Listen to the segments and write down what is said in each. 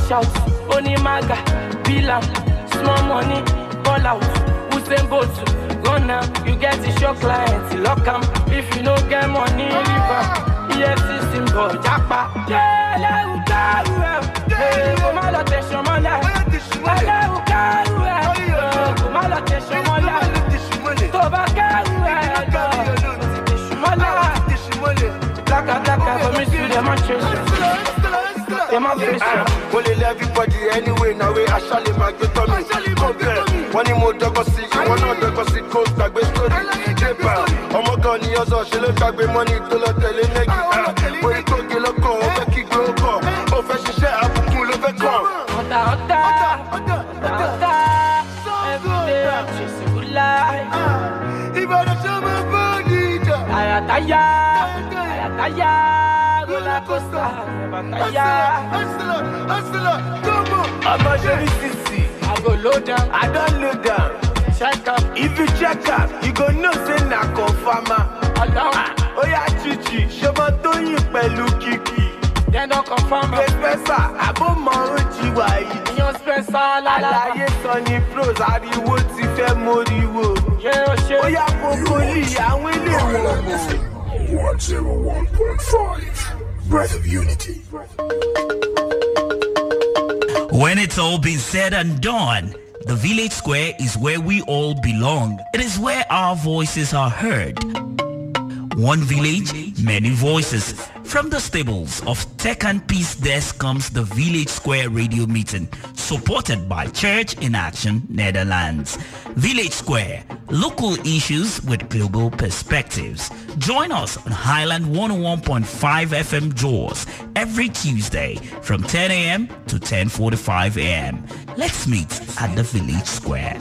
cash out, only maga, bill small money, ball out, Usain Bolt, now, you get the show client, lock am, if you no get money, leave am, EFC symbol, japa, ẹlẹ́rù kárù ẹ̀, ẹ̀ kò má lọ tẹ̀sán mọ́lá, ẹlẹ́rù kárù ẹ̀, ẹ̀ kò má lọ tẹ̀sán mọ́lá, tó bá kárù ẹ̀ lọ, tẹ̀sán mọ́lá, lákàtàkà bomi sí demonstration, demonstration. mo lè lé everybody anyway na wey aṣálẹ̀ máa gbé tọ́ mi kó bẹ̀ wọ́n ní mo dọ́gbọ́n sí ìwọ náà dọ́gbọ́n sí kó gbàgbé sórí débà ọmọ kan ní ọ̀sán ṣe ló gbàgbé mọ́ni tó lọ tẹ̀lé nẹ́gì. Ah, mo ah, ní kóge lọ́kàn ó fẹ́ kí gbé ó kàn eh, eh. ó fẹ́ ṣiṣẹ́ àbùkù ló fẹ́ kàn. Ọ̀tá ọ̀tá. Ọ̀tá ọ̀tá everyday I'm chasing good life. Ah, ìbàdàn ṣe máa bọ́ ní ìjà. Àyàtáyà. Àyàtáyà roller coaster àyàtáyà. ọmọ ṣe ní sísì I go low down, i don load am check up, if you check am you go know say na confama. along, ah, oh ó yá chichi ṣọmọ tóyìn pẹ̀lú kìkì. then don't confirm gbé it. pẹ́sà àbọ̀mọ̀ ó jí wàyí. Yan Spencer lala, àlàyé sọ ní pros ariwo ti fẹ́ móríwó. ṣé o ṣe? ó yá kókólì àwọn ilé wọn. 101.5 Breath of Unity. When it's all been said and done, the village square is where we all belong. It is where our voices are heard. One village, many voices. From the stables of TEKAN Peace Desk comes the Village Square radio meeting, supported by Church in Action Netherlands. Village Square, local issues with global perspectives. Join us on Highland 101.5 FM Jos every Tuesday from 10 a.m. to 10.45 a.m. Let's meet at the Village Square.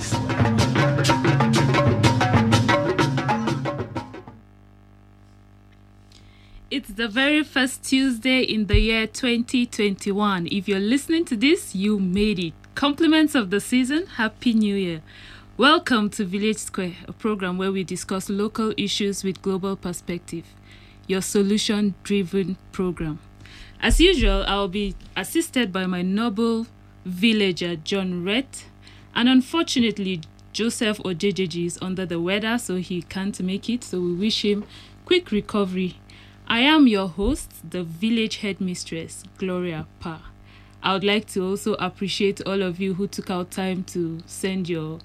It's the very first Tuesday in the year 2021. If you're listening to this, you made it. Compliments of the season, Happy New Year. Welcome to Village Square, a program where we discuss local issues with global perspective. Your solution driven program. As usual, I'll be assisted by my noble villager, John Rett. And unfortunately, Joseph Ojejeji is under the weather, so he can't make it. So we wish him quick recovery. I am your host, the village headmistress, Gloria Pa. I would like to also appreciate all of you who took out time to send your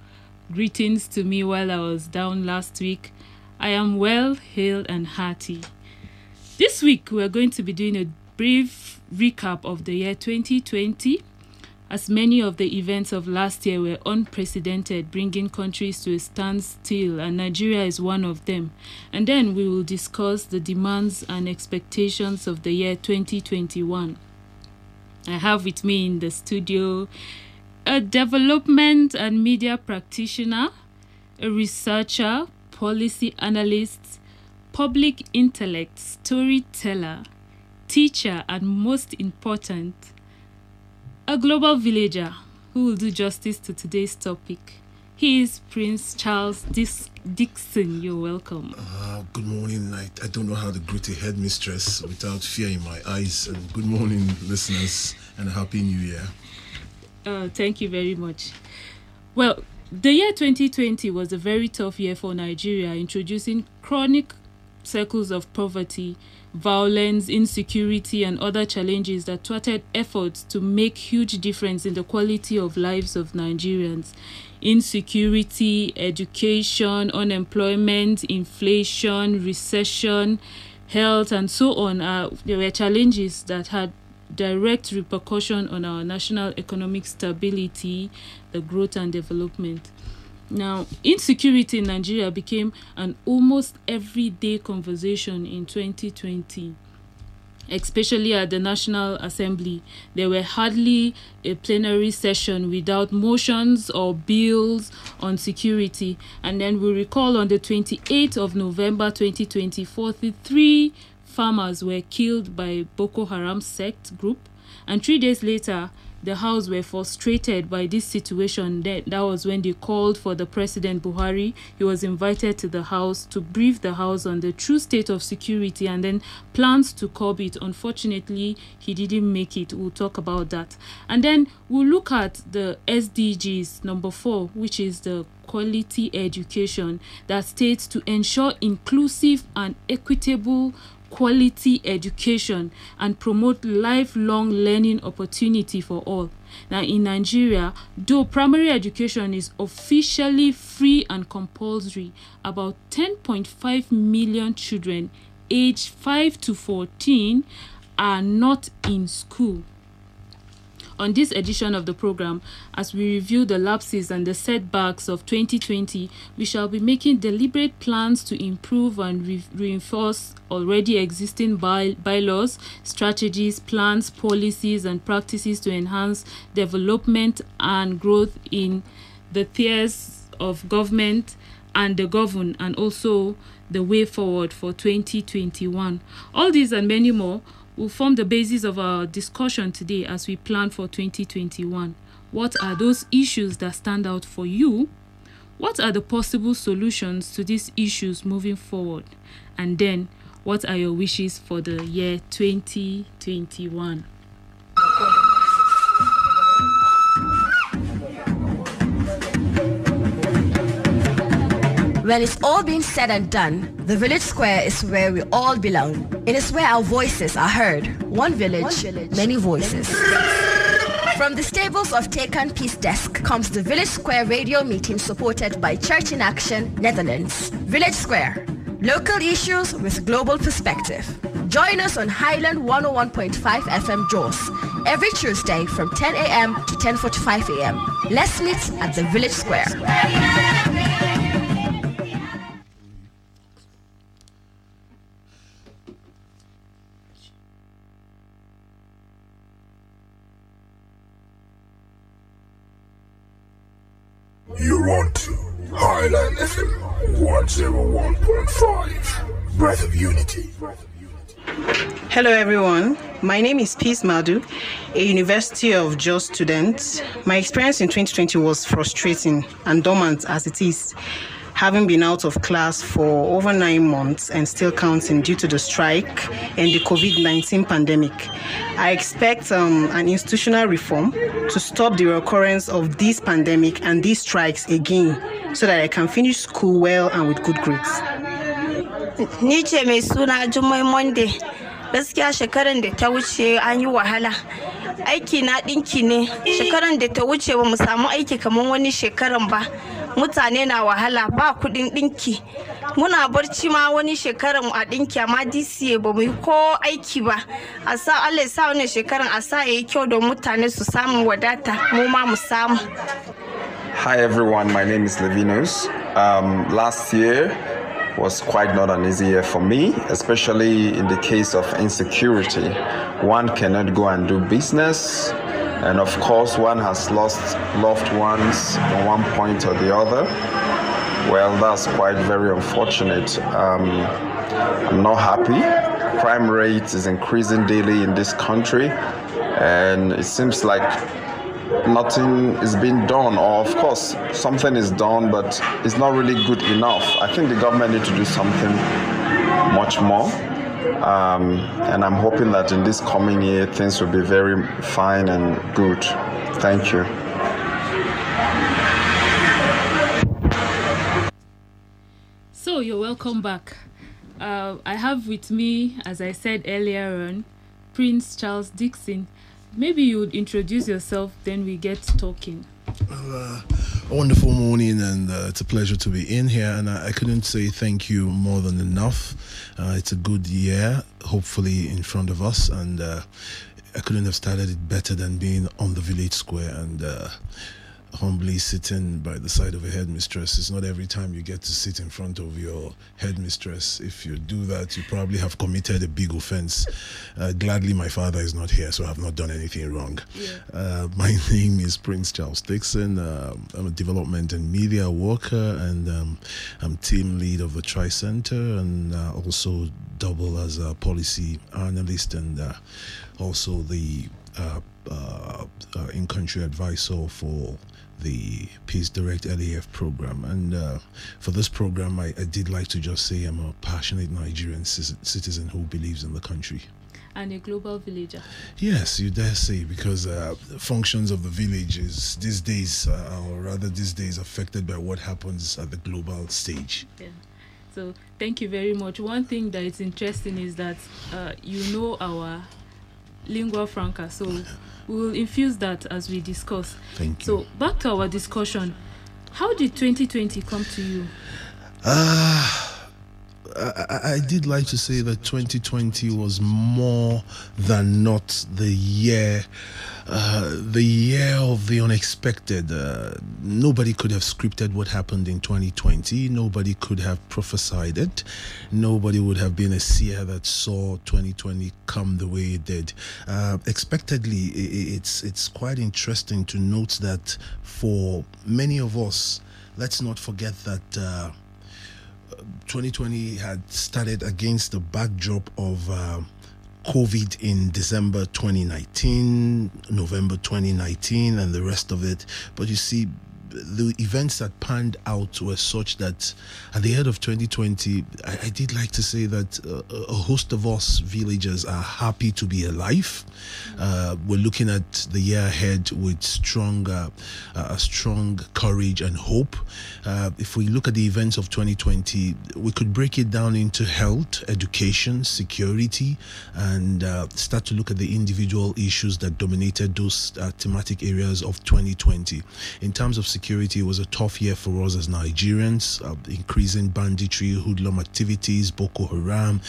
greetings to me while I was down last week. I am well, hale, and hearty. This week, we're going to be doing a brief recap of the year 2020, as many of the events of last year were unprecedented, bringing countries to a standstill, and Nigeria is one of them. And then we will discuss the demands and expectations of the year 2021. I have with me in the studio a development and media practitioner, a researcher, policy analyst, public intellect, storyteller, teacher, and most important, a global villager who will do justice to today's topic. He is Prince Charles Dis- Dixon. You're welcome. Uh, good morning. I, I don't know how to greet a headmistress without fear in my eyes. And good morning, listeners, and a Happy New Year. Uh, thank you very much. Well, the year 2020 was a very tough year for Nigeria, introducing chronic circles of poverty, violence, insecurity, and other challenges that thwarted efforts to make huge difference in the quality of lives of Nigerians. Insecurity, education, unemployment, inflation, recession, health, and so on. Uh, there were challenges that had direct repercussion on our national economic stability, the growth and development. Now, insecurity in Nigeria became an almost everyday conversation in 2020, especially at the National Assembly. There were hardly a plenary session without motions or bills on security. And then we recall on the 28th of November 2020, 43 farmers were killed by Boko Haram sect group. And three days later, the House were frustrated by this situation. That, that was when they called for the President Buhari. He was invited to the House to brief the House on the true state of security and then plans to curb it. Unfortunately, he didn't make it. We'll talk about that. And then we'll look at the SDGs number four, which is the quality education that states to ensure inclusive and equitable quality education and promote lifelong learning opportunity for all. Now, in Nigeria, though primary education is officially free and compulsory, about 10.5 million children aged 5 to 14 are not in school. On this edition of the program, as we review the lapses and the setbacks of 2020, we shall be making deliberate plans to improve and re- reinforce already existing by- bylaws, strategies, plans, policies, and practices to enhance development and growth in the tiers of government and the govern, and also the way forward for 2021. All these and many more will form the basis of our discussion today as we plan for 2021. What are those issues that stand out for you? What are the possible solutions to these issues moving forward? And then, what are your wishes for the year 2021? When it's all been said and done, the village square is where we all belong. It is where our voices are heard. One village, many voices. From the stables of TEKAN Peace Desk comes the Village Square radio meeting supported by Church in Action, Netherlands. Village Square, local issues with global perspective. Join us on Highland 101.5 FM Jos every Tuesday from 10 a.m. to 10.45 a.m. Let's meet at the Village Square. Hello, everyone. My name is Peace Madu, a University of Jos student. My experience in 2020 was frustrating and dormant as it is, having been out of class for over nine months and still counting due to the strike and the COVID 19 pandemic. I expect um, an institutional reform to stop the recurrence of this pandemic and these strikes again so that I can finish school well and with good grades. Ni ce mai suna jummai monday. Gaskiya shekaran da ta wuce an yi wahala. Aiki na ɗinki ne. Shekaran da ta wuce ba mu samu aiki kamar wani shekaran ba. Mutane na wahala ba kuɗin ɗinki. Muna barci ma wani shekaran a ɗinki amma dca ba mu yi ko aiki ba. A sa allah sa wannan shekaran a sa ya yi kyau don mutane su samu wadata mu ma mu samu. Hi everyone, my name is Levinus. Um, last year was quite not an easy year for me, especially in the case of insecurity. One cannot go and do business, and of course, one has lost loved ones at one point or the other. Well, that's quite very unfortunate. Um, I'm not happy. Crime rate is increasing daily in this country, and it seems like nothing is being done or of course something is done but it's not really good enough i think the government need to do something much more um, and i'm hoping that in this coming year things will be very fine and good thank you So you're welcome back. Uh, I have with me, as I said earlier on, Prince Charles Dixon. Maybe you would introduce yourself, then we get talking. Uh, a wonderful morning, and uh, it's a pleasure to be in here. And I, I couldn't say thank you more than enough. Uh, it's a good year, hopefully, in front of us, and uh, I couldn't have started it better than being on the village square and uh, humbly sitting by the side of a headmistress. It's not every time you get to sit in front of your headmistress. If you do that, you probably have committed a big offense. Uh, gladly, my father is not here, so I have not done anything wrong. Uh, my name is Prince Charles Dixon. Um I'm a development and media worker, and um, I'm team lead of the Tri Center, and uh, also double as a policy analyst and uh, also the uh, uh, uh, in-country advisor for the Peace Direct LAF program. And uh, for this program, I, I, did like to just say I'm a passionate Nigerian citizen who believes in the country. And a global villager. Yes, you dare say, because uh, functions of the village is these days, uh, or rather these days, affected by what happens at the global stage. Yeah. So thank you very much. One thing that is interesting is that uh, you know our lingua franca, so we will infuse that as we discuss. Thank you. So back to our discussion. How did 2020 come to you? Ah. Uh, I, I, did like to say that 2020 was more than not the year, uh, the year of the unexpected. Uh, nobody could have scripted what happened in 2020. Nobody could have prophesied it. Nobody would have been a seer that saw 2020 come the way it did. Uh, expectedly, it's it's quite interesting to note that for many of us, let's not forget that uh, 2020 had started against the backdrop of uh, COVID in December 2019, November 2019, and the rest of it. But you see, the events that panned out were such that at the end of 2020, I, I did like to say that uh, a host of us villagers are happy to be alive. Uh, we're looking at the year ahead with strong, uh, uh strong courage and hope. Uh, if we look at the events of 2020, we could break it down into health, education, security, and uh, start to look at the individual issues that dominated those thematic areas of 2020. In terms of security, security was a tough year for us as Nigerians. Uh, increasing banditry, hoodlum activities, Boko Haram,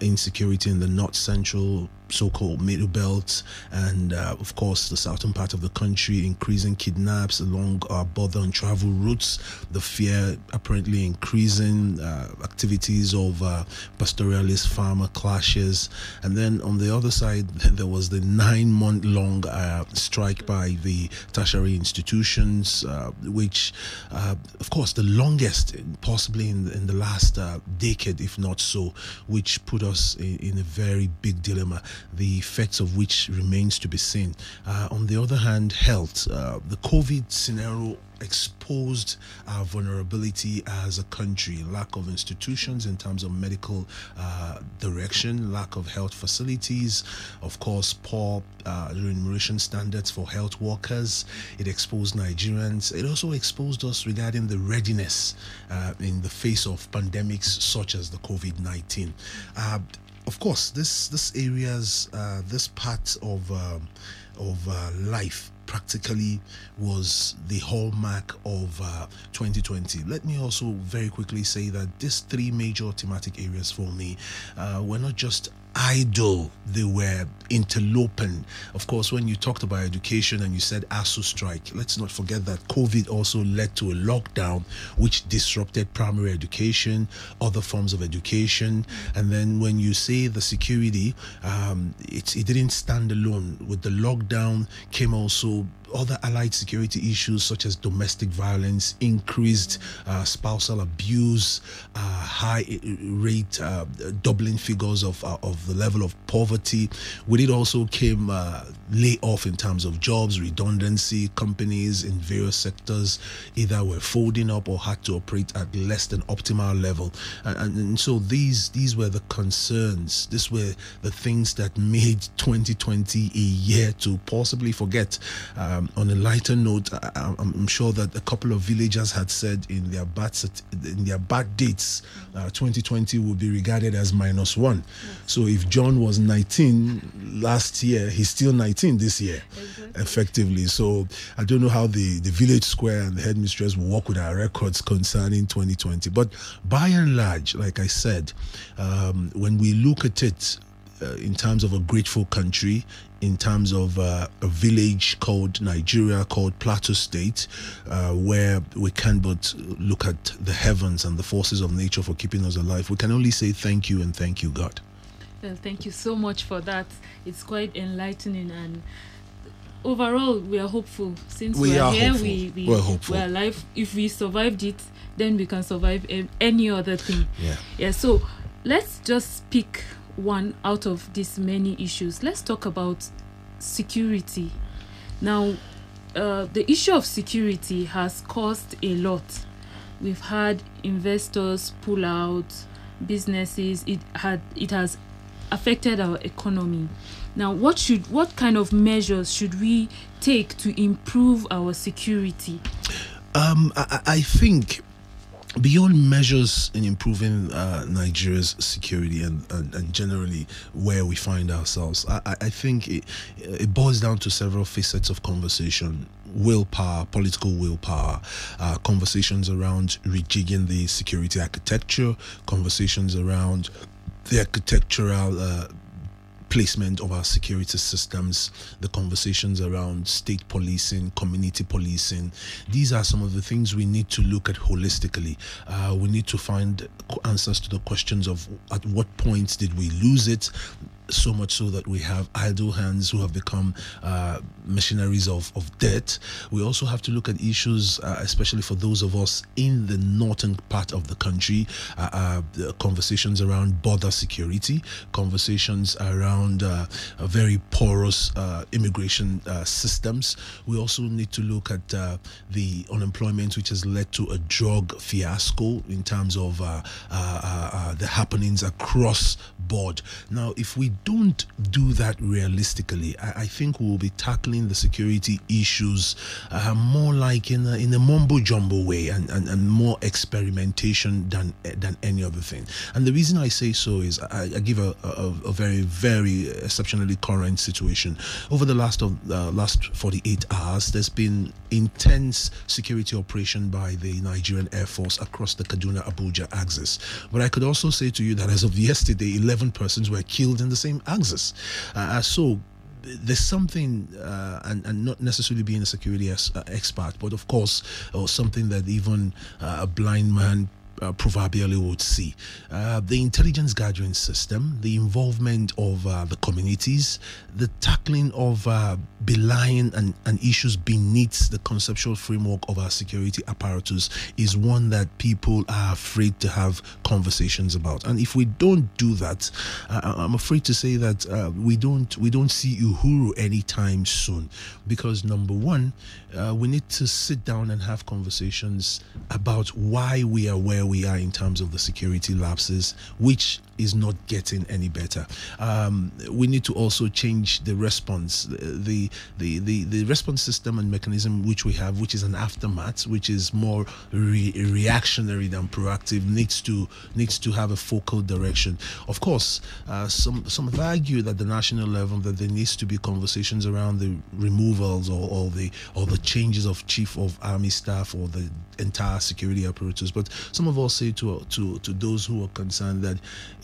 insecurity in the north central so-called middle belt and uh, of course the southern part of the country increasing kidnaps along our border and travel routes. The fear apparently increasing uh, activities of uh, pastoralist farmer clashes. And then on the other side there was the nine month long uh, strike by the tertiary institutions uh, which uh, of course the longest possibly in, in the last decade if not so which put us in, in a very big dilemma the effects of which remains to be seen. Uh, on the other hand, health. Uh, the COVID scenario exposed our vulnerability as a country lack of institutions in terms of medical uh, direction lack of health facilities of course poor uh, remuneration standards for health workers it exposed nigerians it also exposed us regarding the readiness uh, in the face of pandemics such as the covid-19 of course, this this areas, uh, this part of um, of uh, life practically was the hallmark of uh, 2020. Let me also very quickly say that these three major thematic areas for me uh, were not just idle, they were interloping. Of course, when you talked about education and you said ASUU strike, let's not forget that COVID also led to a lockdown which disrupted primary education, other forms of education. And then when you say the security, um, it, it didn't stand alone. With the lockdown came also other allied security issues such as domestic violence, increased uh, spousal abuse, uh, high rate, uh, doubling figures of, uh, of the level of poverty. With it also came uh, layoff in terms of jobs, redundancy, companies in various sectors either were folding up or had to operate at less than optimal level. And, and, and so these these were the concerns. These were the things that made 2020 a year to possibly forget. Um, on a lighter note, I, am sure that a couple of villagers had said in their bad in their bad dates, uh, 2020 will be regarded as minus one. So if John was 19 last year, he's still 19 this year, exactly. effectively. So I don't know how the the village square and the headmistress will work with our records concerning 2020. But by and large, like I said, um, when we look at it. Uh, in terms of a grateful country, in terms of uh, a village called Nigeria, called Plateau State, uh, where we can but look at the heavens and the forces of nature for keeping us alive. We can only say thank you and thank you, God. Well, thank you so much for that. It's quite enlightening and overall we are hopeful since we, we are, are, here hopeful. we, we we're hopeful we're alive if we survived it then we can survive any other thing yeah yeah so let's just pick one out of these many issues. Let's talk about security. Now, uh, the issue of security has caused a lot. We've had investors pull out, businesses. It had it has affected our economy. Now, what should what kind of measures should we take to improve our security? Um, I, I think beyond measures in improving uh, Nigeria's security and, and, and, generally where we find ourselves, I, I think it, it boils down to several facets of conversation. Willpower, political willpower, uh, conversations around rejigging the security architecture, conversations around the architectural uh, placement of our security systems, the conversations around state policing, community policing. These are some of the things we need to look at holistically. Uh, we need to find answers to the questions of at what point did we lose it, so much so that we have idle hands who have become uh, machineries of, of debt. We also have to look at issues, uh, especially for those of us in the northern part of the country, uh, uh conversations around border security, conversations around uh, very porous uh, immigration systems. We also need to look at the unemployment, which has led to a drug fiasco in terms of the happenings across board. Now, if we don't do that realistically, I, I think we'll be tackling the security issues uh, more like in a, in a mumbo jumbo way and, and, and more experimentation than than any other thing. And the reason I say so is I, I give a, a, a, very very exceptionally current situation. Over the last of uh, last 48 hours, there's been intense security operation by the Nigerian Air Force across the Kaduna Abuja axis. But I could also say to you that as of yesterday, 11 persons were killed in the same axis. Uh, so there's something, uh, and, and not necessarily being a security uh, expert, but of course, or something that even uh, a blind man uh, proverbially would see. Uh, the intelligence gathering system, the involvement of uh, the communities, the tackling of uh, belying and, and issues beneath the conceptual framework of our security apparatus is one that people are afraid to have conversations about. And if we don't do that, uh, I'm afraid to say that uh, we don't we don't see Uhuru anytime soon, because number one, we need to sit down and have conversations about why we are where we are in terms of the security lapses, which is not getting any better. Um, we need to also change the response, the, the the the response system and mechanism which we have, which is an aftermath, which is more re- reactionary than proactive, needs to needs to have a focal direction. Of course, uh, some some have argued at the national level that there needs to be conversations around the removals or, or the or the changes of chief of army staff or the entire security apparatus. But some of us say to to to those who are concerned that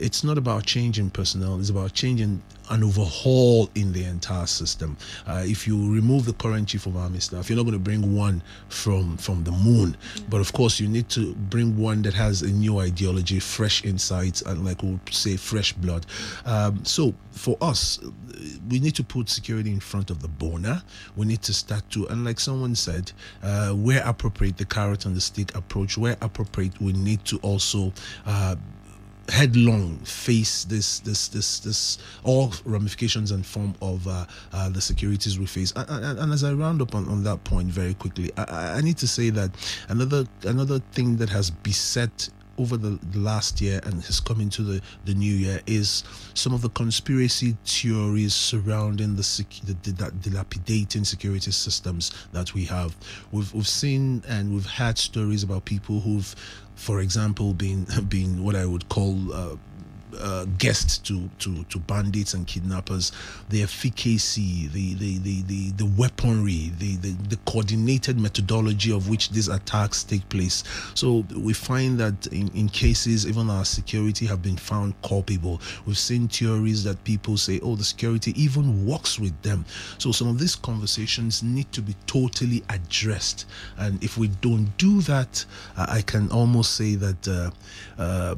it's not about changing personnel, it's about changing an overhaul in the entire system. Uh, if you remove the current chief of army staff, you're not going to bring one from from the moon, but of course you need to bring one that has a new ideology, fresh insights, and like we would say, fresh blood. Um, so for us, we need to put security in front of the boner. We need to start to, and like someone said, uh, where appropriate, the carrot and the stick approach. Where appropriate, we need to also. Uh, headlong face this this this this all ramifications and form of uh, uh, the securities we face. And, and, and, as I round up on, on that point very quickly I, I need to say that another another thing that has beset over the, the, last year and has come into the, the new year is some of the conspiracy theories surrounding the, sec- the, the dilapidating security systems that we have. We've, we've seen and we've had stories about people who've for example, been, been what I would call uh, uh, guests to, to, to bandits and kidnappers, the efficacy, the the, the, the, the weaponry, the, the, the coordinated methodology of which these attacks take place. So we find that in, in cases, even our security have been found culpable. We've seen theories that people say, oh, the security even works with them. So some of these conversations need to be totally addressed. And if we don't do that, I can almost say that. Uh, uh,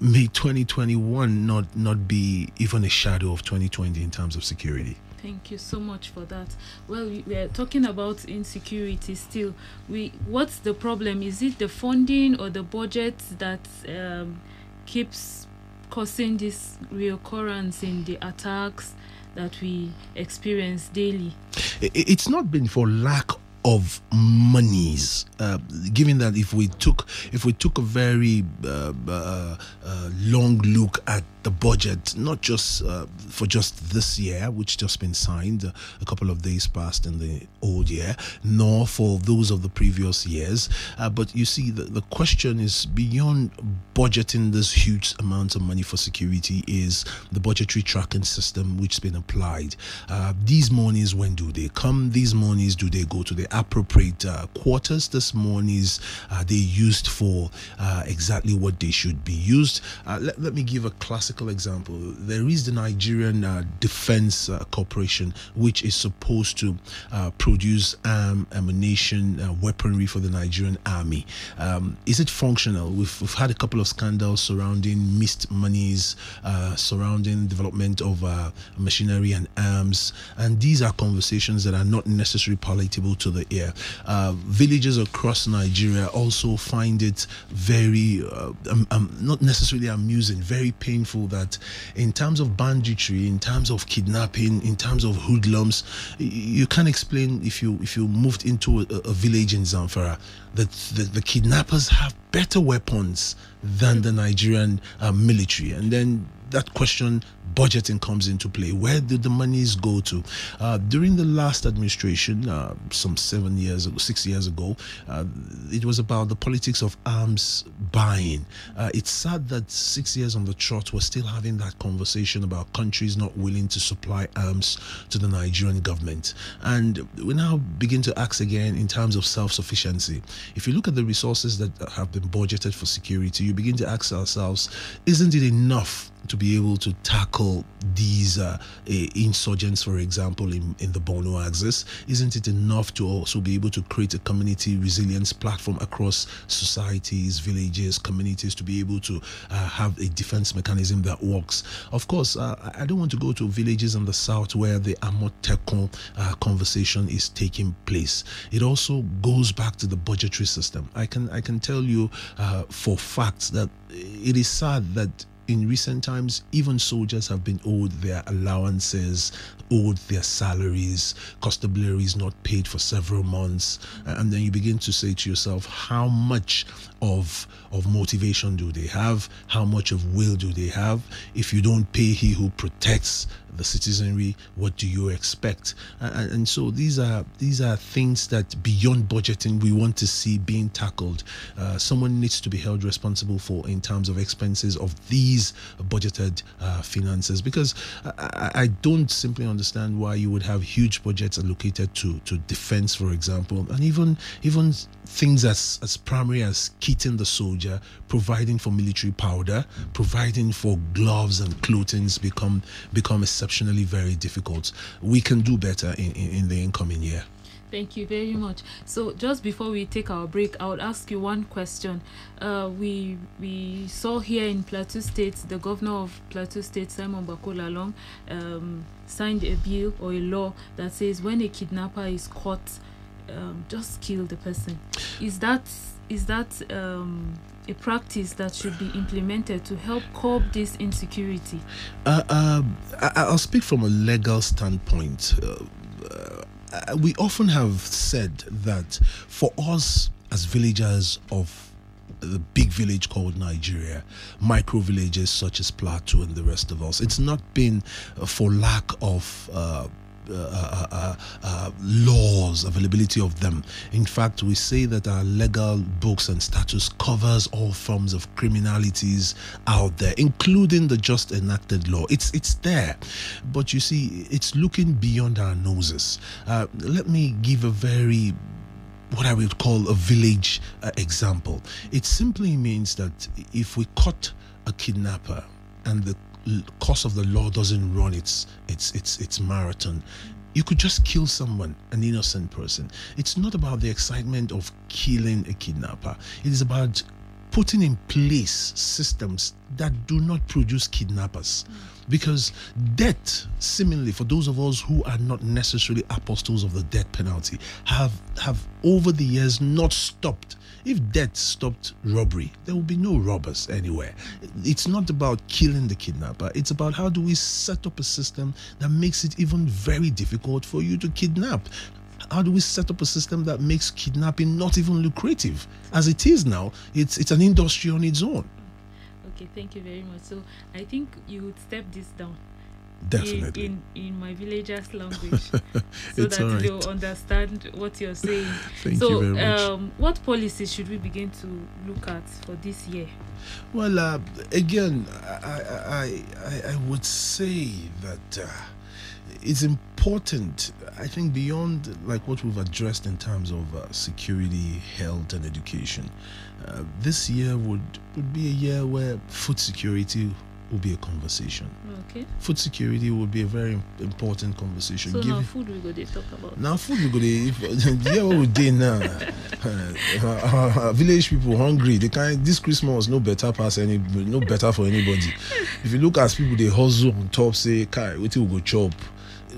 may 2021 not not be even a shadow of 2020 in terms of security. Thank you so much for that. Well we are talking about insecurity still. We what's the problem? Is it the funding or the budget that um, keeps causing this reoccurrence in the attacks that we experience daily. It's not been for lack of monies. Uh, given that if we took if we took a very uh, uh, uh long look at the budget, not just uh, for just this year, which just been signed uh, a couple of days past in the old year, nor for those of the previous years. Uh, but you see, the, the question is beyond budgeting this huge amount of money for security is the budgetary tracking system which's been applied. Uh, these monies, when do they come? These monies, do they go to the appropriate uh, quarters? This monies are they used for exactly what they should be used? let, let me give a classic classical example. There is the Nigerian uh, Defense uh, Corporation, which is supposed to uh, produce um, ammunition, uh, weaponry for the Nigerian army. Um, is it functional? We've, we've, had a couple of scandals surrounding missed monies, uh, surrounding development of uh, machinery and arms, and these are conversations that are not necessarily palatable to the ear. villages across Nigeria also find it very, um, um, not necessarily amusing, very painful that in terms of banditry, in terms of kidnapping, in terms of hoodlums, you can't explain if you if you moved into a, a village in Zamfara that the, the, kidnappers have better weapons than the Nigerian uh, military, and then that question budgeting comes into play. Where did the monies go to? Uh, during the last administration, uh, some seven years ago, six years ago, uh, it was about the politics of arms buying. Uh, it's sad that six years on the trot, we're still having that conversation about countries not willing to supply arms to the Nigerian government. And we now begin to ask again in terms of self sufficiency. If you look at the resources that have been budgeted for security, you begin to ask ourselves, isn't it enough to be able to tackle these uh, insurgents, for example, in, in the Borno axis? Isn't it enough to also be able to create a community resilience platform across societies, villages, communities to be able to uh, have a defense mechanism that works? Of course, uh, I don't want to go to villages in the south where the Amotekun uh, conversation is taking place. It also goes back to the budgetary system. I can I can tell you uh, for facts that it is sad that in recent times, even soldiers have been owed their allowances, owed their salaries, constabulary is not paid for several months. And then you begin to say to yourself, how much of, of motivation do they have? How much of will do they have? If you don't pay he who protects the citizenry, what do you expect? And, and, so these are these are things that beyond budgeting we want to see being tackled. Uh, someone needs to be held responsible for in terms of expenses of these budgeted uh, finances because I, I, don't simply understand why you would have huge budgets allocated to to defense, for example, and even even things as as primary as kitting the soldier, providing for military powder, providing for gloves and clothing become become exceptionally very difficult. We can do better in, in, in the incoming year. Thank you very much. So just before we take our break, I would ask you one question. Uh, we we saw here in Plateau State, the governor of Plateau State, Simon Bako Lalong, um, signed a bill or a law that says when a kidnapper is caught, um, just kill the person. Is that is that um, a practice that should be implemented to help curb this insecurity? Uh, um, I, will speak from a legal standpoint. Uh, uh, we often have said that for us as villagers of the big village called Nigeria, micro villages such as Plateau and the rest of us, it's not been for lack of uh, uh, uh, uh, laws, availability of them. In fact, we say that our legal books and status covers all forms of criminalities out there, including the just enacted law. It's it's there, but you see, it's looking beyond our noses. Uh, let me give a very what I would call a village uh, example. It simply means that if we caught a kidnapper and the course of the law doesn't run its its its its marathon. You could just kill someone an innocent person. It's not about the excitement of killing a kidnapper. It is about putting in place systems that do not produce kidnappers. Mm. Because death, seemingly for those of us who are not necessarily apostles of the death penalty, have have over the years not stopped. If death stopped robbery, there will be no robbers anywhere. It's not about killing the kidnapper, it's about how do we set up a system that makes it even very difficult for you to kidnap. How do we set up a system that makes kidnapping not even lucrative? As it is now, it's it's an industry on its own. Okay, thank you very much. So I think you would step this down. Definitely. In, in, in my villagers' language, so that right. they'll understand what you're saying. Thank so, you very much. Um, what policies should we begin to look at for this year? Well, uh, again, I, I, I, I would say that uh, it's important. I think beyond like what we've addressed in terms of uh, security, health, and education, uh, this year would would be a year where food security will be a conversation. Okay. Food security will be a very important conversation. So now food we go they talk about. now food we go if yeah what we dey now uh, village people hungry they kind this christmas no better pass any no better for anybody if you look at people they hustle on top say kai wetin we go chop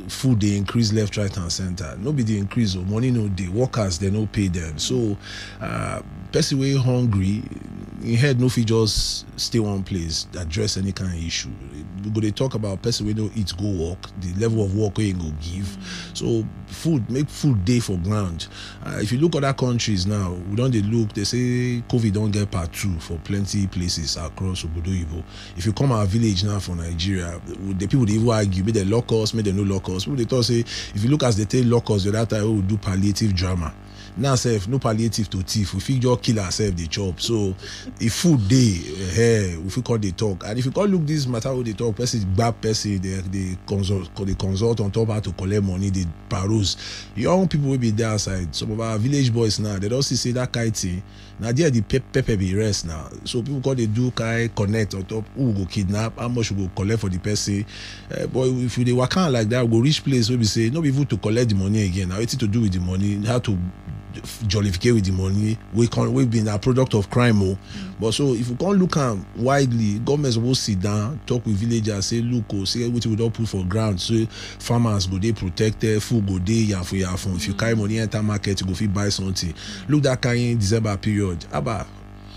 food dey increase left right and center. No be the increase o money no dey. Workers dey no pay them. So uh, person wey hungry im head no fit just stay one place address any kind of issue. We go talk about person wey no eat go work the level of work wey go give. So food make food dey for ground. Uh, if you look other countries now we don dey look they say covid don get part two for plenty places across obodo oyibo if you come our village now for nigeria the people dey even argue make dem lock us make dem no lock us. People dey talk say if you look as they take lock us the other time do palliative drama now sef no palliative to thief. We fit just kill ourselves dey chop. So if food dey eh, we fit come dey talk. And if you come look this matter wey dey talk person gbab person dey dey consult dey consult on top how to collect money dey peruse. Young people wey be dey outside some of our village boys now they don see say that kind thing na there the pep pepper be rest now. So people come dey do kind connect on top who go kidnap how much we go collect for the person. Uh, but if you dey waka like that we go reach place wey be say no be even to collect the money again. Na wetin to do with the money how to jollificate with the money. Wey come wey be na product of crime o but so if you come look am widely government suppose sit down talk with villagers say look o say wetin we don put for ground so farmers go dey protected food go dey yafun yafun if you carry money enter market you go fit buy something. Look that kind december period. Haba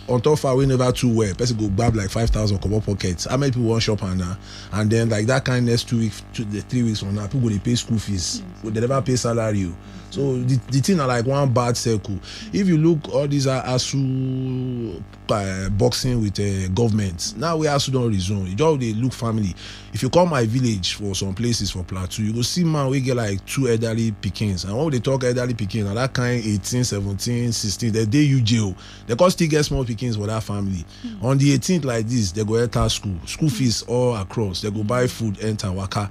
on top far wey never too well person go gbab like five thousand comot pocket. How many people wan chop am na and then like that kind next two weeks two three weeks from now people go dey pay school fees. But they never pay salary o so the the thing are like one bad circle. If you look all these uh, ASUU uh, boxing with uh, government now wey ASUU don resume e just dey look family. If you come my village for some places for plateau you go see man we get like two elderly pikins and when they talk elderly pikin na that kind eighteen seventeen sixteen dem day you jail. dem come still get small pikins for that family. On the eighteenth like this they go enter school. School fees all across. They go buy food enter waka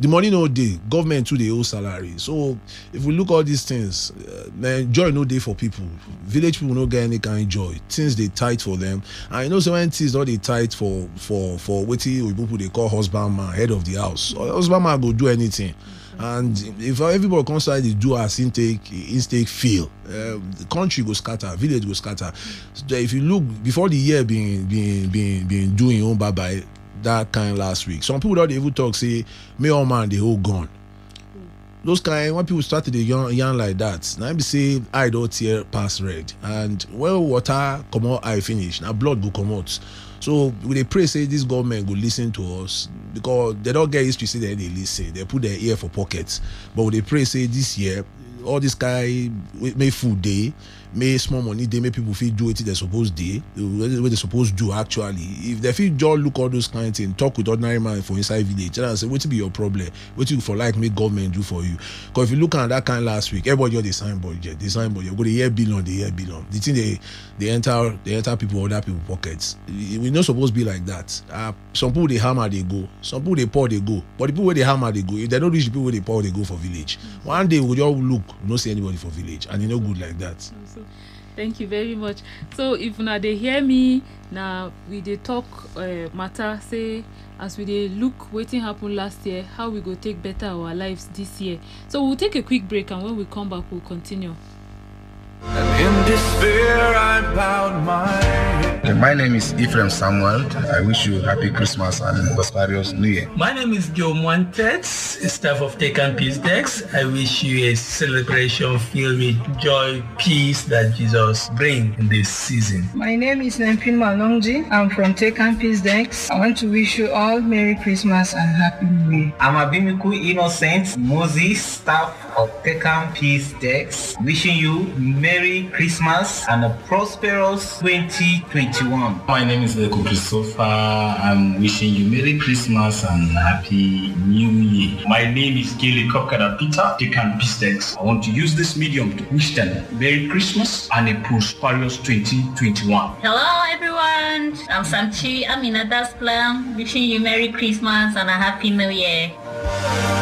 the money no dey government too dey owe salary. So if we look all these things uh, man, joy no dey for people. Village people no get any kind joy. Things dey tight for them. And you know say when things don dey tight for for for wetin oyibo people dey call husband man head of the house husband man go do anything. And if everybody come start dey do as him take him take feel. Um, the country go scatter village go scatter. So if you look before the year bin bin bin bin do him own bye bye that kind last week. Some people don dey even talk say may all man dey hold gun those kind when people start to dey yarn yarn like that im be say don't tear pass red. And when water comot I finish Now blood go out. so we dey pray say this government go listen to us because they don't get history say dem dey lis ten dem put their ear for pockets. but we dey pray say this year all this guy make food dey make small money dey make people fit do wetin dem suppose dey wey dem suppose do actually. If dem fit just look all those kind things talk with ordinary man for inside village tell am say wetin be your problem? Wetin you for like make government do for you? Because if you look at that kind last week everybody just dey sign budget dey sign budget. Go dey hear billion dey hear billion. The thing dey dey enter dey enter people other people pockets. We no suppose be like that. Uh, some people dey hammer dey go. Some people dey pour dey go. But the people wey dey hammer dey go. If dem no reach the people wey dey pour dey go for village. One day we go just look no see anybody for village. And e no good like that. Thank you very much so if una dey hear me na we dey talk uh, matter say as we dey look wetin happen last year how we go take better our lives this year so we'll take a quick break and when we come back we'll continue. My head. My name is Ephraim Samuel. I wish you happy Christmas and prosperous New Year. My name is Joe Montes, staff of TEKAN Peace Desk. I wish you a celebration filled with joy, peace that Jesus brings in this season. My name is Nempin Malongji. I'm from TEKAN Peace Desk. I want to wish you all Merry Christmas and Happy New Year. I'm Abimiku Innocent Moses, staff of Tekan Peace Desk, wishing you Merry Christmas and a prosperous 2021. My name is Leko Christopher. I'm wishing you Merry Christmas and Happy New Year. My name is Gilly Kokada Peter, Tekan Peace Desk. I want to use this medium to wish them Merry Christmas and a prosperous 2021. Hello everyone, I'm Samchi Amina Dasplam, wishing you Merry Christmas and a Happy New Year.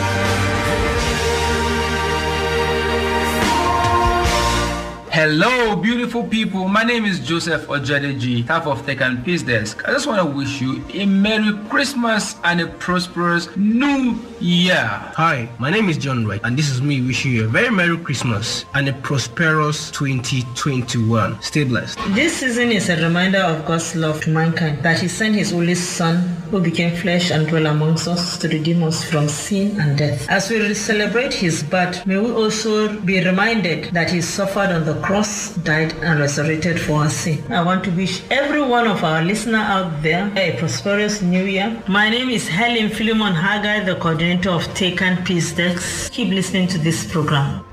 Hello, beautiful people. My name is Joseph Ojadeji, staff of Tekan Peace Desk. I just want to wish you a Merry Christmas and a prosperous New Year. Hi, my name is John Wright, and this is me wishing you a very Merry Christmas and a prosperous 2021. Stay blessed. This season is a reminder of God's love to mankind, that He sent His only Son, who became flesh and dwelt amongst us to redeem us from sin and death. As we celebrate His birth, may we also be reminded that He suffered on the cross, died, and resurrected for our sin. I want to wish every one of our listeners out there a prosperous new year. My name is Helen Philemon Hagai, the coordinator of Tekan Peace Desk. Keep listening to this program.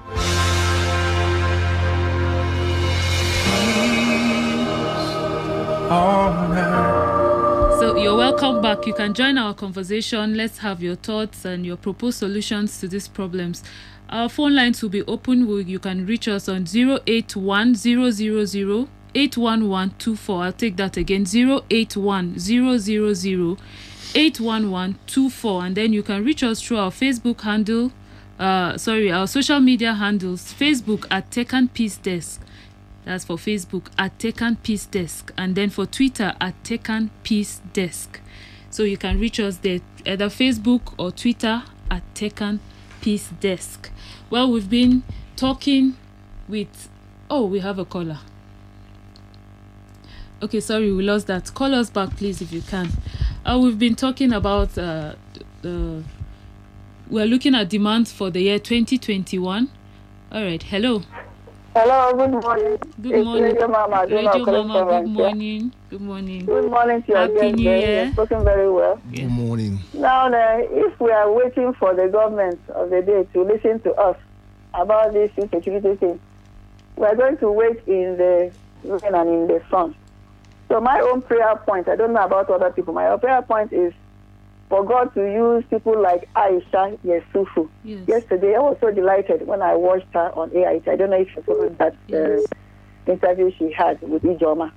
So back. You can join our conversation. Let's have your thoughts and your proposed solutions to these problems. Our phone lines will be open. You can reach us on 081 000 81124. I'll take that again 081 000 81124. And then you can reach us through our Facebook handle, uh, sorry, our social media handles Facebook at Tekan Peace Desk. That's for Facebook at Tekan Peace Desk, and then for Twitter at Tekan Peace Desk. So you can reach us there, either Facebook or Twitter at Tekan Peace Desk. Well, we've been talking with. Oh, we have a caller. Okay, sorry, we lost that. Call us back, please, if you can. Uh, we've been talking about uh. We're looking at demands for the year 2021. All right, hello. Hello, good morning. Good It's morning. Radio Mama. Radio Mama, good from here. morning. Good morning. Good morning to your Happy guest. New. Year. You've spoken very well. Good morning. Now, uh, if we are waiting for the government of the day to listen to us about this insecurity thing, we are going to wait in the rain and in the sun. So my own prayer point, I don't know about other people, my prayer point is for God to use people like Aisha Yesufu. Yes. Yesterday, I was so delighted when I watched her on AIT. I don't know if you followed that uh, interview she had with Ijoma.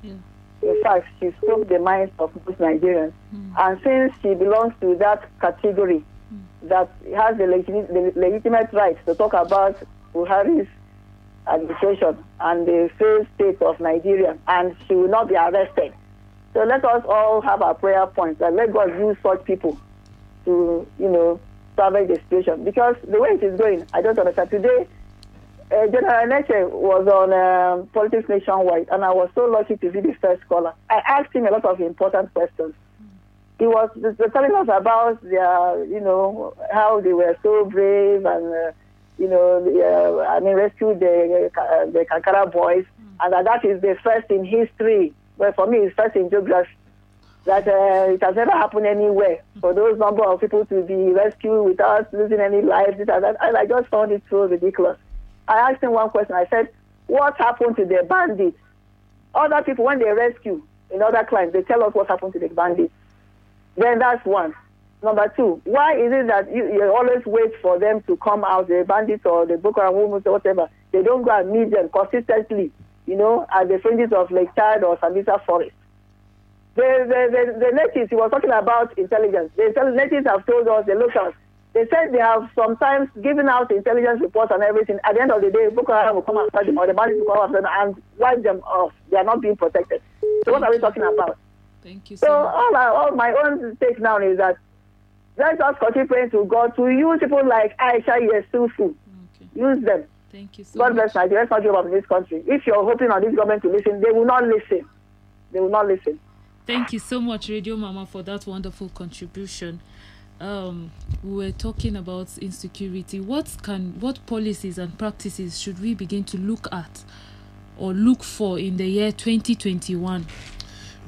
In fact, she spoke the minds of most Nigerians. And since she belongs to that category that has the, legit- the legitimate right to talk about Buhari's administration and the failed state of Nigeria, and she will not be arrested. So let us all have our prayer points and let God use such people to, you know, salvage the situation. Because the way it is going, I don't understand. Today, uh, General Enenche was on um, Politics Nationwide, and I was so lucky to be the first caller. I asked him a lot of important questions. He was telling us about their, you know, how they were so brave and, uh, you know, the, uh, I mean, rescued the, uh, the Kankara boys, and that, that is the first in history. Well, for me, it's first in geography that uh, it has never happened anywhere for those number of people to be rescued without losing any lives. This and that. And I just found it so ridiculous. I asked him one question. I said, "What happened to the bandits? Other people, when they rescue in other clients, they tell us what happened to the bandits. Then that's one. Number two, why is it that you, you always wait for them to come out, the bandits or the Boko Haram women or whatever? They don't go and meet them consistently, you know, at the fringes of Lake Chad or Sambisa Forest. The, the, the, the natives, he was talking about intelligence. The natives have told us, the locals, they said they have sometimes given out intelligence reports and everything. At the end of the day, Boko Haram will come after them or the bandits will come after them and wipe them off. They are not being protected. So what are we talking about? Thank you So all, I, all my own take now is that let us continue praying to God to use people like Aisha Yesufu. Use them Thank you so God much. bless Nigeria. Let's not give up in this country. If you're hoping on this government to listen, they will not listen. They will not listen. Thank you so much, Radio Mama, for that wonderful contribution. Um, we were talking about insecurity. What can, what policies and practices should we begin to look at or look for in the year 2021?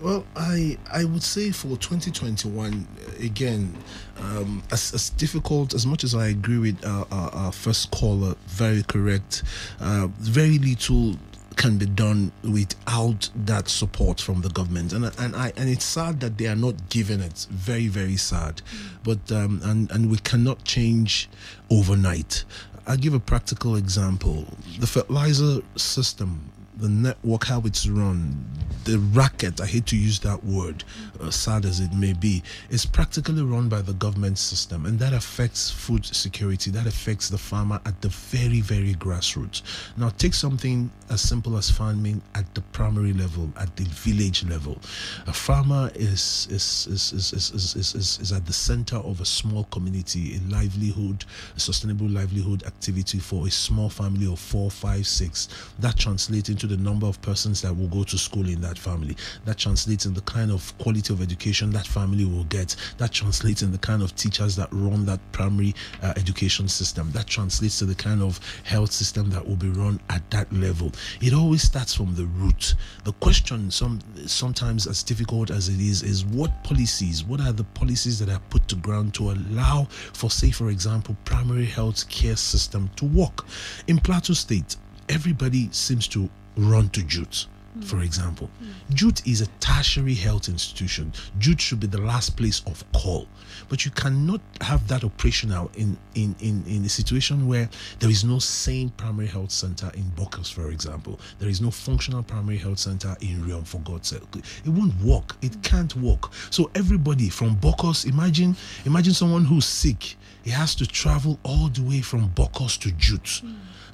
Well, I I would say for 2021, again, um, as, as difficult as much as I agree with our, our, our first caller, very correct. Uh, very little can be done without that support from the government, and and I and it's sad that they are not given it. Very very sad, but um, and and we cannot change overnight. I'll give a practical example: the fertilizer system the network, how it's run, the racket, I hate to use that word, uh, sad as it may be, is practically run by the government system. And that affects food security, that affects the farmer at the very, very grassroots. Now, take something as simple as farming at the primary level, at the village level. A farmer is is is is is, is, is, is, at the center of a small community, a livelihood, a sustainable livelihood activity for a small family of four, five, six. That translates into the number of persons that will go to school in that family. That translates in the kind of quality of education that family will get. That translates in the kind of teachers that run that primary uh, education system. That translates to the kind of health system that will be run at that level. It always starts from the root. The question, some sometimes as difficult as it is, is what policies, what are the policies that are put to ground to allow for, say, for example, primary health care system to work? In Plateau State, everybody seems to run to JUTH for example. JUTH is a tertiary health institution. JUTH should be the last place of call. But you cannot have that operational in, in, in, in a situation where there is no sane primary health center in Bokos, for example. There is no functional primary health center in Riyom, for God's sake. It won't work. It can't work. So everybody from Bokos, imagine imagine someone who's sick. He has to travel all the way from Bokos to JUTH.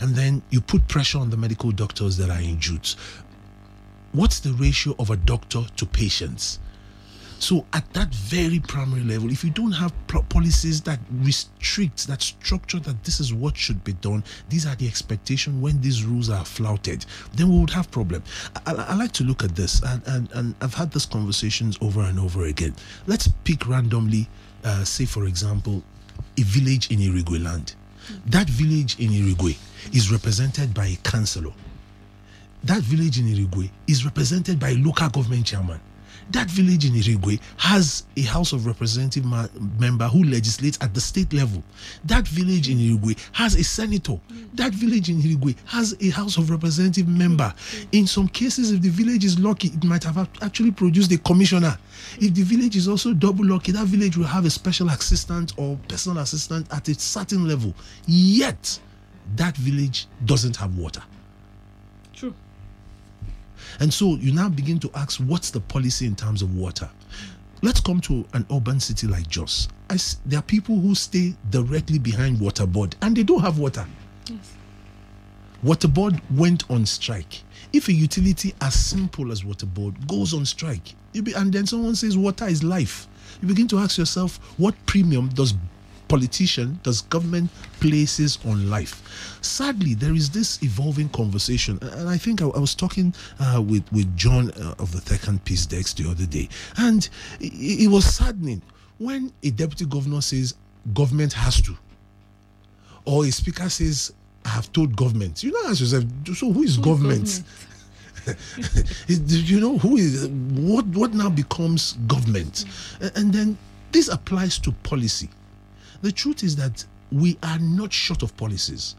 And then you put pressure on the medical doctors that are in JUTH what's the ratio of a doctor to patients? So, at that very primary level, if you don't have policies that restrict, that structure that this is what should be done, these are the expectation when these rules are flouted, then we would have problem. I, I, I like to look at this, and, and, and I've had these conversations over and over again. Let's pick randomly, uh, say for example, a village in Irigwe land. That village in Irigwe is represented by a councillor that village in Irigwe is represented by a local government chairman. That village in Irigwe has a House of Representative ma- member who legislates at the state level. That village in Irigwe has a senator. That village in Irigwe has a House of Representative member. In some cases, if the village is lucky, it might have actually produced a commissioner. If the village is also double lucky, that village will have a special assistant or personal assistant at a certain level. Yet, that village doesn't have water. And so you now begin to ask, what's the policy in terms of water? Let's come to an urban city like Jos. I s there are people who stay directly behind water board and they don't have water. Yes. Water board went on strike. If a utility as simple as water board goes on strike, be, and then someone says water is life, you begin to ask yourself, what premium does politician, does government places on life? Sadly, there is this evolving conversation, and I think I, I was talking uh, with with John uh, of the Tekan Peace Desk the other day, and it, it was saddening when a deputy governor says government has to, or a speaker says I have told government. You know, ask yourself, so who is government? you know who is what what now becomes government A- and then this applies to policy the truth is that we are not short of policies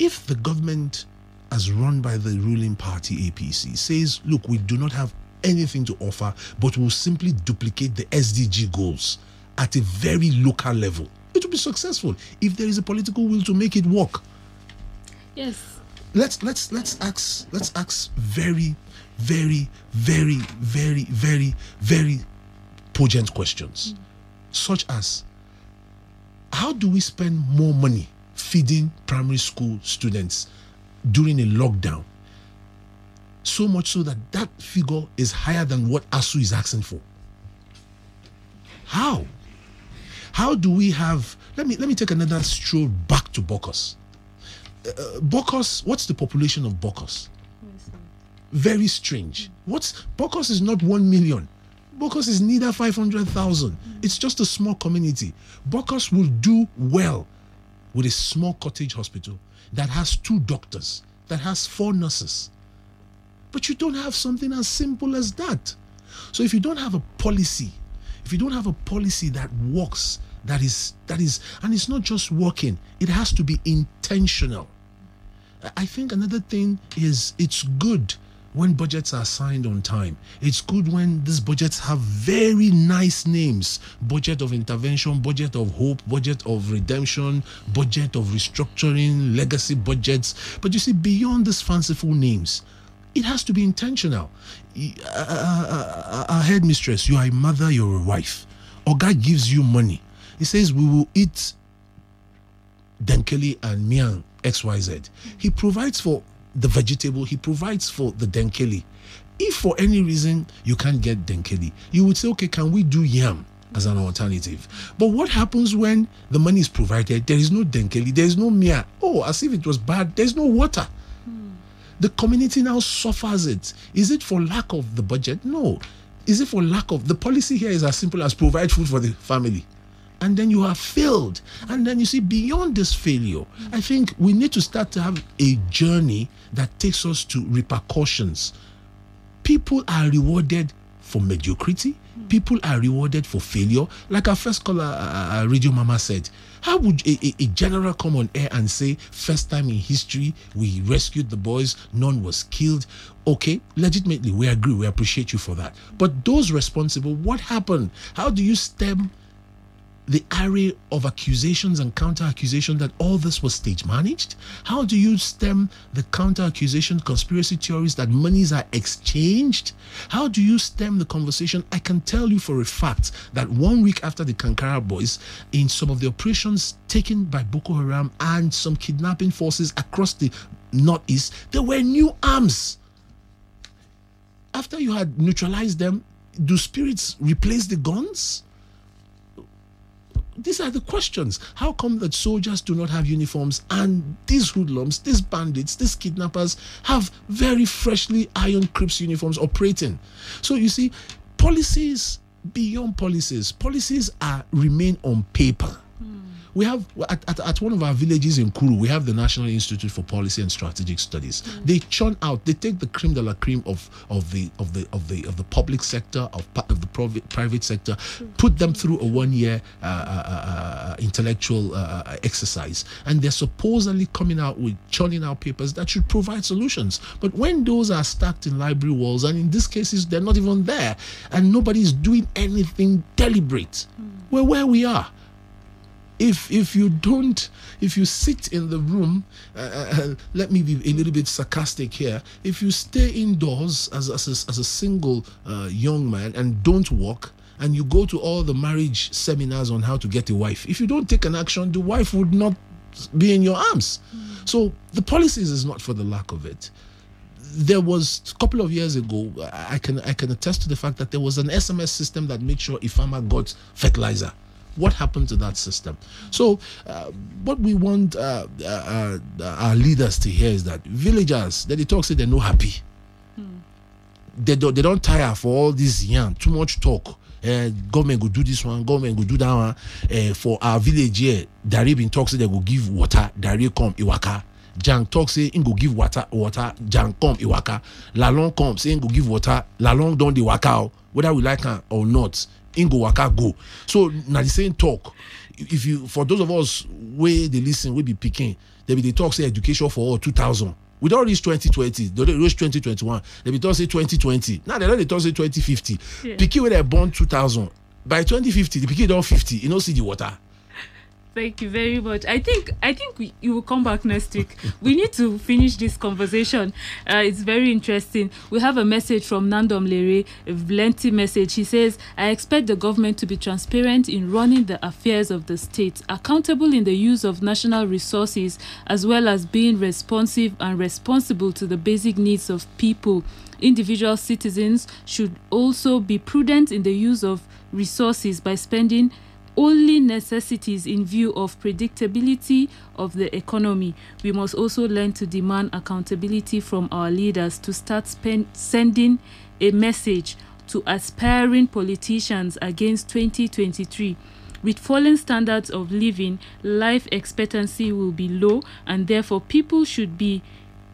if the government as run by the ruling party apc says look we do not have anything to offer but we will simply duplicate the sdg goals at a very local level it will be successful if there is a political will to make it work Yes. let's let's let's ask let's ask very very very very very very poignant questions such as how do we spend more money feeding primary school students during a lockdown so much so that that figure is higher than what ASUU is asking for how how do we have let me let me take another stroll back to Bokos. uh, Bokos, what's the population of Bokos? Very strange. What's Bokos is not one million. Bokos is neither 500,000. It's just a small community. Bokos will do well with a small cottage hospital that has two doctors, that has four nurses. But you don't have something as simple as that. So if you don't have a policy, if you don't have a policy that works, that is that is and it's not just working, it has to be intentional. I think another thing is it's good when budgets are signed on time. It's good when these budgets have very nice names budget of intervention, budget of hope, budget of redemption, budget of restructuring, legacy budgets. But you see, beyond these fanciful names, it has to be intentional. A uh, uh, uh, headmistress, you are a mother, you're a wife. Or God gives you money. He says, We will eat Denkeli and Miang XYZ. He provides for the vegetable, he provides for the Denkeli. If for any reason you can't get Denkeli, you would say, okay, can we do yam? As an alternative. But what happens when the money is provided? There is no Denkeli, there is no Mia. Oh, as if it was bad, there's no water. The community now suffers it. Is it for lack of the budget? No. Is it for lack of the policy here is as simple as provide food for the family and then you have failed. And then you see, beyond this failure, I think we need to start to have a journey that takes us to repercussions. People are rewarded for mediocrity, people are rewarded for failure. Like our first caller, uh, uh, Radio Mama said, how would a, a, a, general come on air and say, first time in history, we rescued the boys, none was killed? Okay, legitimately, we agree, we appreciate you for that. But those responsible, what happened? How do you stem the array of accusations and counter accusations that all this was stage managed? How do you stem the counter accusation conspiracy theories that monies are exchanged? How do you stem the conversation? I can tell you for a fact that one week after the Kankara boys, in some of the operations taken by Boko Haram and some kidnapping forces across the northeast, there were new arms. After you had neutralized them, do spirits replace the guns? These are the questions. How come that soldiers do not have uniforms and these hoodlums, these bandits, these kidnappers have very freshly ironed Crips uniforms operating? So you see, policies beyond policies, policies are remain on paper. We have at, at, at, one of our villages in Kuru, we have the National Institute for Policy and Strategic Studies. Mm. They churn out, they take the cream de la cream of, of the of the of the of the public sector, of, of the private private sector, mm. put them through a one year uh, uh, uh, intellectual uh, exercise, and they're supposedly coming out with churning out papers that should provide solutions. But when those are stacked in library walls, and in these cases they're not even there, and nobody's doing anything deliberate, mm. we're where we are if if you don't if you sit in the room uh, uh, let me be a little bit sarcastic here. If you stay indoors as, as, a, as a single uh, young man and don't work and you go to all the marriage seminars on how to get a wife if you don't take an action the wife would not be in your arms. Mm. so the policies is not for the lack of it. There was a couple of years ago i can i can attest to the fact that there was an sms system that made sure if farmer got fertilizer what happened to that system? So, uh, what we want uh, uh, uh our leaders to hear is that villagers, that they talk, say they're not happy. Hmm. They, don't, they don't tire for all this yarn, too much talk. Uh, government go do this one, government go do that one. Uh, for our village here, Dariye been talk say they go give water, Dariye come, Iwaka. Jang talk say in go give water, water, Jang come, Iwaka. Lalong come say in go give water, Lalong don't the waka, whether we like her or not in go waka go. So now the same talk. If you for those of us where they listen we be picking they be the talk say education for all 2000 we don't reach 2020 they don't reach 2021 they be talk say 2020 now they don't the talk say 2050 yeah. pikin wey dem born 2000 by 2050 the pikin don 50 you know see the water Thank you very much. I think I think we, you will come back next week. we need to finish this conversation. Uh, it's very interesting. We have a message from Nandom Lere, a lengthy message. He says, "I expect the government to be transparent in running the affairs of the state, accountable in the use of national resources, as well as being responsive and responsible to the basic needs of people." Individual citizens should also be prudent in the use of resources by spending only necessities in view of predictability of the economy. We must also learn to demand accountability from our leaders to start spend, sending a message to aspiring politicians against 2023. With falling standards of living, life expectancy will be low and therefore people should be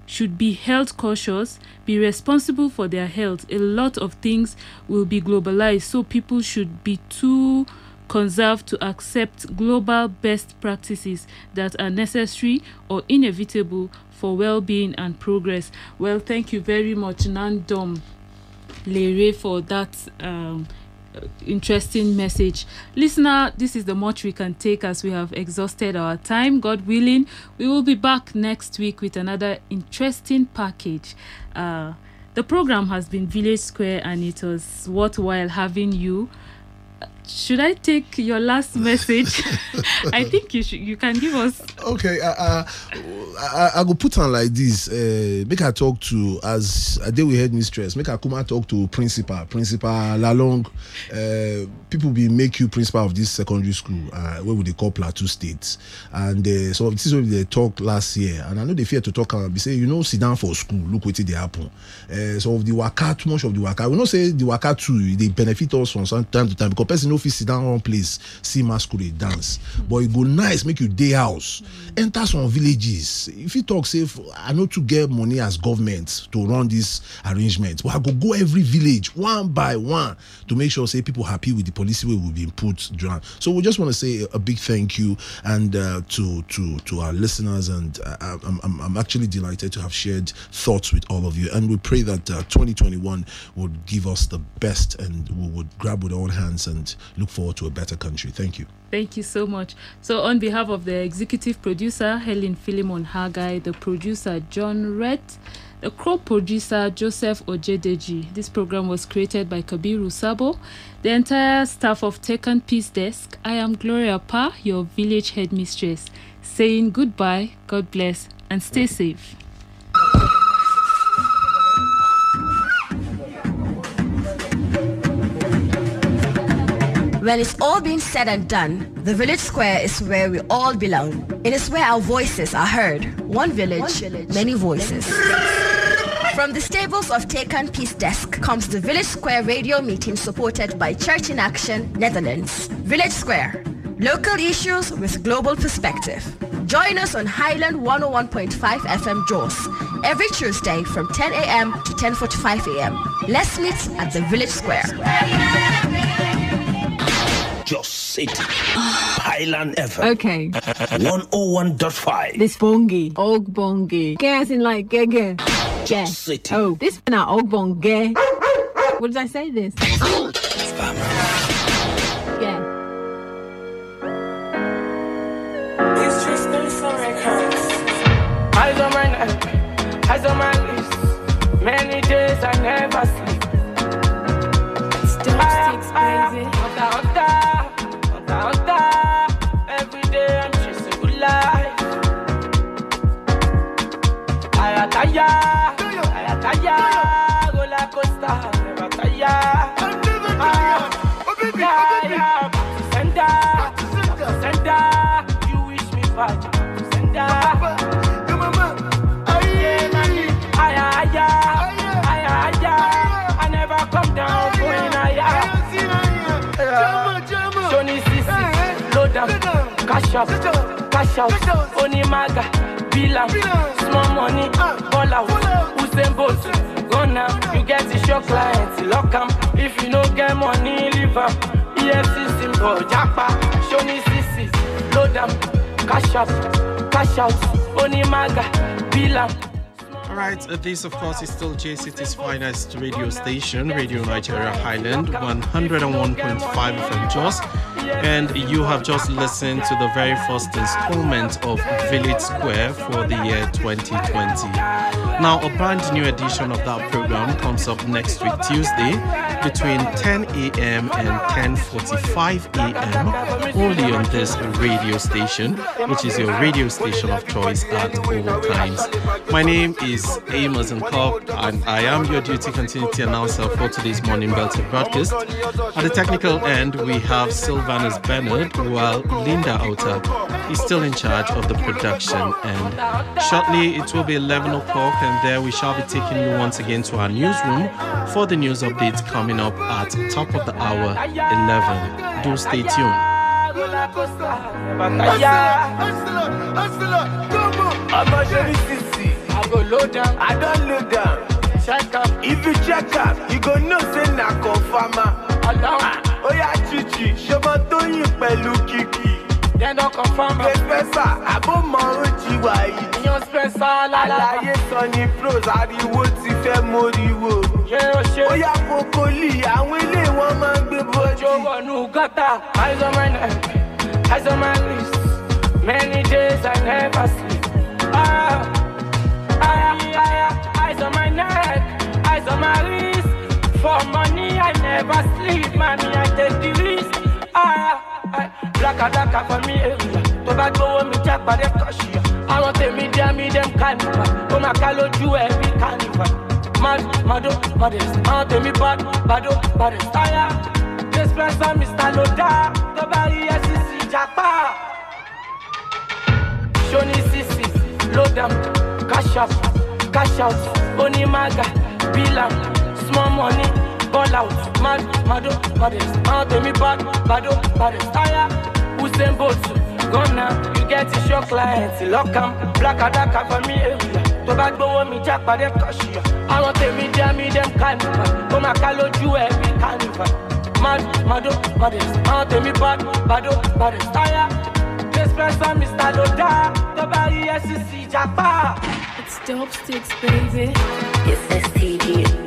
should be health cautious, be responsible for their health. A lot of things will be globalized, so people should be too conserved to accept global best practices that are necessary or inevitable for well-being and progress. Well, thank you very much, Nandom Lere, for that um, interesting message. Listener, this is the much we can take as we have exhausted our time. God willing, we will be back next week with another interesting package. Uh, the program has been Village Square and it was worthwhile having you should I take your last message? I think you should. You can give us. Okay, uh, uh, I, I, I go put on like this. Uh, make I talk to as a day we head mistress. Make I come and talk to principal, principal Lalong. Uh, people be make you principal of this secondary school. Uh, where would they call Plateau State? And uh, so this is what they talk last year. And I know they fear to talk and be say, you know, sit down for school. Look what they happen. Uh, so of the waka, too much of the waka. We not say the waka too. They benefit us from some time to time because person no fit sit down one place see masquerade dance. But e go nice make you dey house enter some villages. If you talk say i no too get money as government to run this arrangement but i go go every village one by one to make sure say people happy with the policy wey we been put down. So we just want to say a big thank you and uh, to to to our listeners and uh, I'm, I'm, I'm actually delighted to have shared thoughts with all of you. And we pray that uh, 2021 would give us the best and we would grab with all hands and look forward to a better country. Thank you. Thank you so much. So, on behalf of the executive producer, Helen Philemon Hagai, the producer, John Rett, the co producer, Joseph Ojedeji, this program was created by Kabiru Sabo, the entire staff of Tekan Peace Desk. I am Gloria Pa, your village headmistress, saying goodbye, God bless, and stay safe. When it's all been said and done, the village square is where we all belong. It is where our voices are heard. One village, One village many voices. From the stables of Tekan Peace Desk comes the Village Square radio meeting supported by Church in Action, Netherlands. Village Square, local issues with global perspective. Join us on Highland 101.5 FM Jos every Tuesday from 10 a.m. to 10.45 a.m. Let's meet at the Village Square. Just sit. Highland FM. Okay. 101.5. This bongi. Og bongi. Gas in like gege. Just sit. Oh, this not og bongi. What did I say this? Yeah. It's just those records. Eyes on my neck, eyes on my lips. Many days I never sleep. Still sticks, baby. Every down, cash up, cash out, Onimaga, Bilam, small money, ball out, Usain Bolt, now, you get to your clients, lock 'em. If you no get money, leave 'em. EFC symbol, Japa, Johnny Sisi, load down, cash up, cash out, Onimaga, Bilam. Alright, uh, this of course is still J City's finest radio station, Radio Nigeria Highland, 101.5 FM Jos. And you have just listened to the very first installment of Village Square for the year 2020. Now, a brand new edition of that program comes up next week, Tuesday, between 10 a.m. and 10:45 a.m. only on this radio station, which is your radio station of choice at all times. My name is Amos and and I am your duty continuity announcer for today's morning Belter broadcast. At the technical end, we have Sylvanus Bennett, while Linda Outer is still in charge of the production. And shortly, it will be 11 o'clock, and there we shall be taking you once again to our newsroom for the news updates coming up at top of the hour 11. Do stay tuned. Check up, if you check up, you go say na. Ah, oh chichi, pẹ̀lú kìkì. Dem don. Ṣé spẹ́sà àbó mọ ojì wà yìí? Yan spẹ́sà lálá. Àlàyé sọ ní pros, ariwo ti fẹ́ móríwó. Ṣé o ṣe? Ó yá kókólì, àwọn ilé wọn máa ń gbé bọ́jú. Ojú wọnú gọ́tà, eyes on my neck, eyes on my wrist. Many days I never sleep. Ah, ah, ah, eyes on my neck, eyes on my wrist. For money I never sleep, money I take the risk. Ah, ah, blacka blacka for me area. Tó bá gbówó mi jẹ́ pàdé kọ̀ṣìyà. Àwọn tèmi dẹ́ mi dem carnival. Ó máa ká lójú ẹ̀ bí carnival. Mad, mado, modest. Àwọn tèmi bad, bado, baddest. Aya, this person Mr. Loda. Bá rí SCC japa. Shoni load them, cash up, cash out, Onimaga, Bilam, small money, ball out, mad, mado, baddest, out me bad, bado, oh, baddest, aya, Usain Bolt, gonna, you get a shock client, lock 'em, black a dark for me area, tó bá gbówó mi já pàdé kọ̀ṣìyà, àwọn tèmi dẹ́ mi dem carnival, ó máa ká lójú ẹ̀ bí carnival, mad, mado, baddest, àwọn tèmi bad, bado, oh, baddest, aya, this person Mr. Loda, tó bá rí SCC japa. It's dope sticks, baby. It's STG.